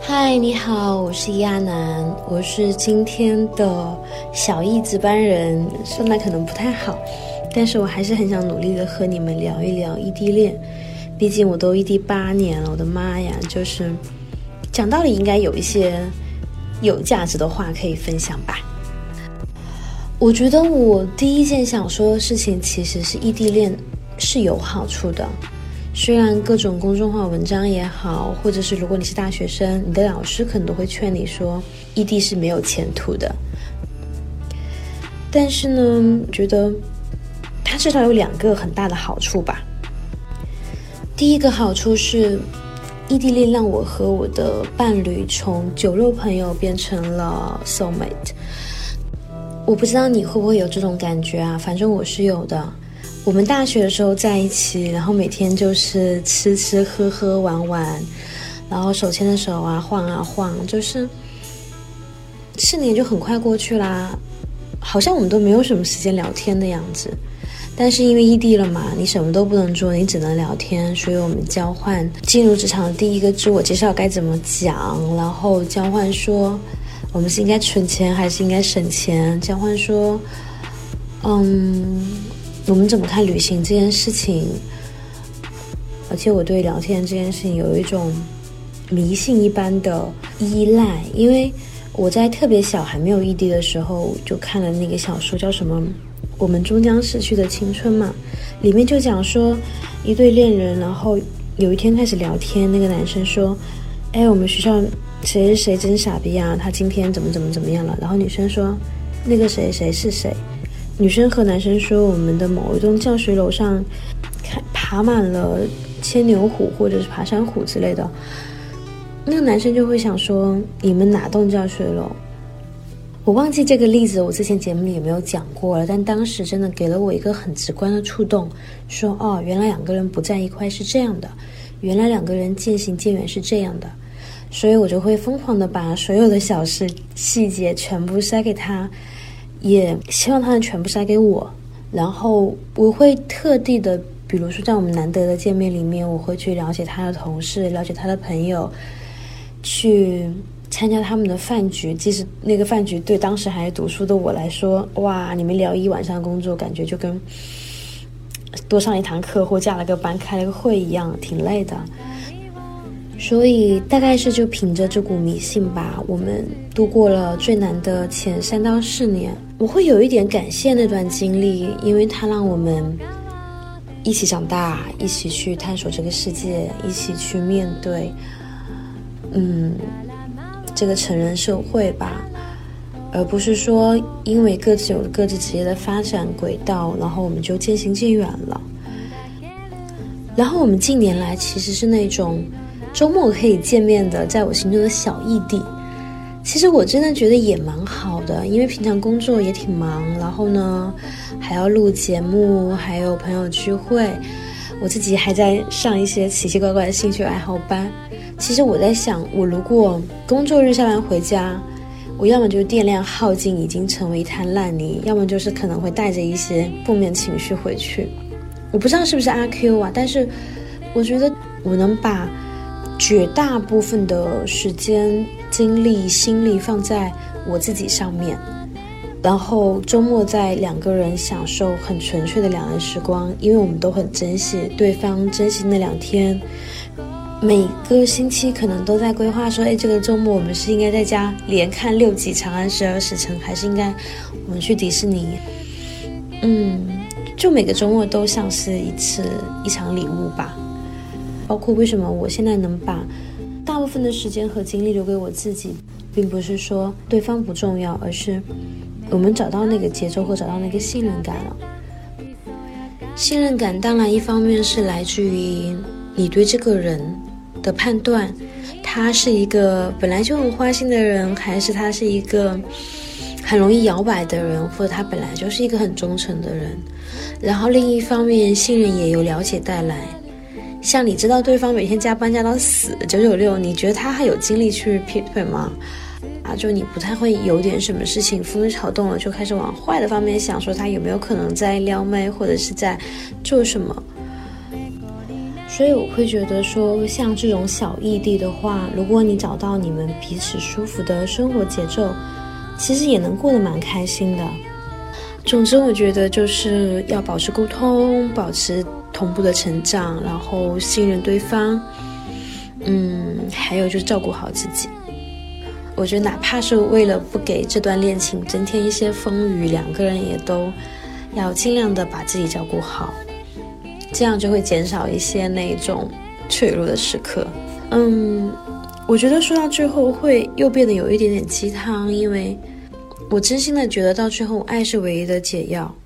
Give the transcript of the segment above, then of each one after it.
嗨，你好，我是亚楠，我是今天的小艺值班人，说来可能不太好，但是我还是很想努力的和你们聊一聊异地恋，毕竟我都异地八年了，我的妈呀，就是讲道理应该有一些有价值的话可以分享吧。我觉得我第一件想说的事情其实是异地恋是有好处的。虽然各种公众号文章也好，或者是如果你是大学生，你的老师可能都会劝你说，异地是没有前途的。但是呢，觉得它至少有两个很大的好处吧。第一个好处是，异地恋让我和我的伴侣从酒肉朋友变成了 soul mate。我不知道你会不会有这种感觉啊？反正我是有的。我们大学的时候在一起，然后每天就是吃吃喝喝玩玩，然后手牵着手啊晃啊晃，就是四年就很快过去啦，好像我们都没有什么时间聊天的样子。但是因为异地了嘛，你什么都不能做，你只能聊天，所以我们交换进入职场的第一个自我介绍该怎么讲，然后交换说我们是应该存钱还是应该省钱，交换说嗯。我们怎么看旅行这件事情？而且我对聊天这件事情有一种迷信一般的依赖，因为我在特别小还没有异地的时候，就看了那个小说，叫什么《我们终将逝去的青春》嘛，里面就讲说一对恋人，然后有一天开始聊天，那个男生说：“哎，我们学校谁谁谁真傻逼啊，他今天怎么怎么怎么样了？”然后女生说：“那个谁谁是谁？”女生和男生说：“我们的某一栋教学楼上，看爬满了牵牛虎或者是爬山虎之类的。”那个男生就会想说：“你们哪栋教学楼？”我忘记这个例子，我之前节目里有没有讲过了？但当时真的给了我一个很直观的触动，说：“哦，原来两个人不在一块是这样的，原来两个人渐行渐远是这样的。”所以我就会疯狂的把所有的小事细节全部塞给他。也希望他能全部塞给我，然后我会特地的，比如说在我们难得的见面里面，我会去了解他的同事，了解他的朋友，去参加他们的饭局。即使那个饭局对当时还读书的我来说，哇，你们聊一晚上工作，感觉就跟多上一堂课或加了个班、开了个会一样，挺累的。所以大概是就凭着这股迷信吧，我们度过了最难的前三到四年。我会有一点感谢那段经历，因为它让我们一起长大，一起去探索这个世界，一起去面对，嗯，这个成人社会吧，而不是说因为各自有各自职业的发展轨道，然后我们就渐行渐远了。然后我们近年来其实是那种。周末可以见面的，在我心中的小异地，其实我真的觉得也蛮好的，因为平常工作也挺忙，然后呢还要录节目，还有朋友聚会，我自己还在上一些奇奇怪怪的兴趣爱好班。其实我在想，我如果工作日下班回家，我要么就是电量耗尽，已经成为一滩烂泥，要么就是可能会带着一些负面情绪回去。我不知道是不是阿 Q 啊，但是我觉得我能把。绝大部分的时间、精力、心力放在我自己上面，然后周末在两个人享受很纯粹的两人时光，因为我们都很珍惜对方，珍惜那两天。每个星期可能都在规划说，哎，这个周末我们是应该在家连看六集《长安十二时辰》，还是应该我们去迪士尼？嗯，就每个周末都像是一次一场礼物吧。包括为什么我现在能把大部分的时间和精力留给我自己，并不是说对方不重要，而是我们找到那个节奏和找到那个信任感了。信任感当然一方面是来自于你对这个人的判断，他是一个本来就很花心的人，还是他是一个很容易摇摆的人，或者他本来就是一个很忠诚的人。然后另一方面，信任也有了解带来。像你知道对方每天加班加到死九九六，你觉得他还有精力去劈腿吗？啊，就你不太会有点什么事情风吹草动了，就开始往坏的方面想，说他有没有可能在撩妹或者是在做什么。所以我会觉得说，像这种小异地的话，如果你找到你们彼此舒服的生活节奏，其实也能过得蛮开心的。总之，我觉得就是要保持沟通，保持同步的成长，然后信任对方。嗯，还有就是照顾好自己。我觉得哪怕是为了不给这段恋情增添一些风雨，两个人也都要尽量的把自己照顾好。这样就会减少一些那种脆弱的时刻。嗯，我觉得说到最后会又变得有一点点鸡汤，因为我真心的觉得到最后爱是唯一的解药。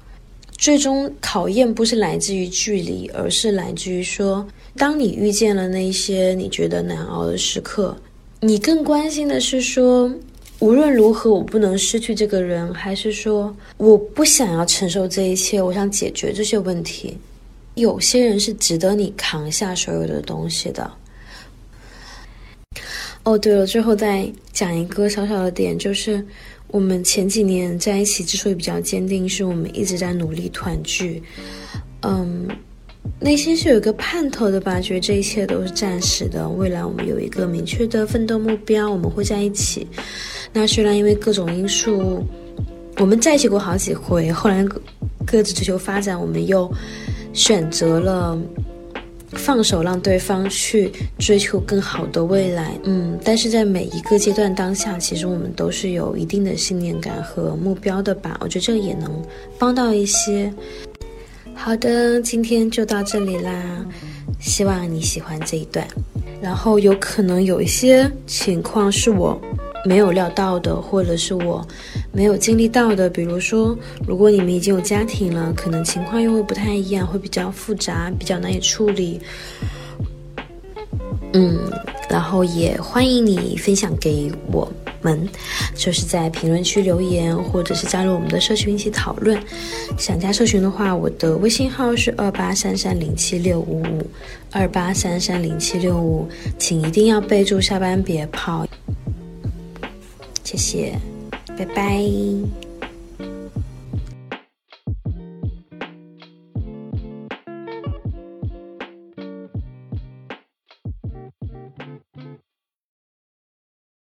最终考验不是来自于距离，而是来自于说，当你遇见了那些你觉得难熬的时刻，你更关心的是说，无论如何我不能失去这个人，还是说我不想要承受这一切，我想解决这些问题。有些人是值得你扛下所有的东西的。哦，对了，最后再讲一个小小的点，就是我们前几年在一起之所以比较坚定，是我们一直在努力团聚。嗯，内心是有一个盼头的吧，觉得这一切都是暂时的，未来我们有一个明确的奋斗目标，我们会在一起。那虽然因为各种因素，我们在一起过好几回，后来各自追求发展，我们又。选择了放手，让对方去追求更好的未来。嗯，但是在每一个阶段当下，其实我们都是有一定的信念感和目标的吧？我觉得这个也能帮到一些。好的，今天就到这里啦，希望你喜欢这一段。然后有可能有一些情况是我。没有料到的，或者是我没有经历到的，比如说，如果你们已经有家庭了，可能情况又会不太一样，会比较复杂，比较难以处理。嗯，然后也欢迎你分享给我们，就是在评论区留言，或者是加入我们的社群一起讨论。想加社群的话，我的微信号是二八三三零七六五五二八三三零七六五，请一定要备注下班别跑。谢谢，拜拜。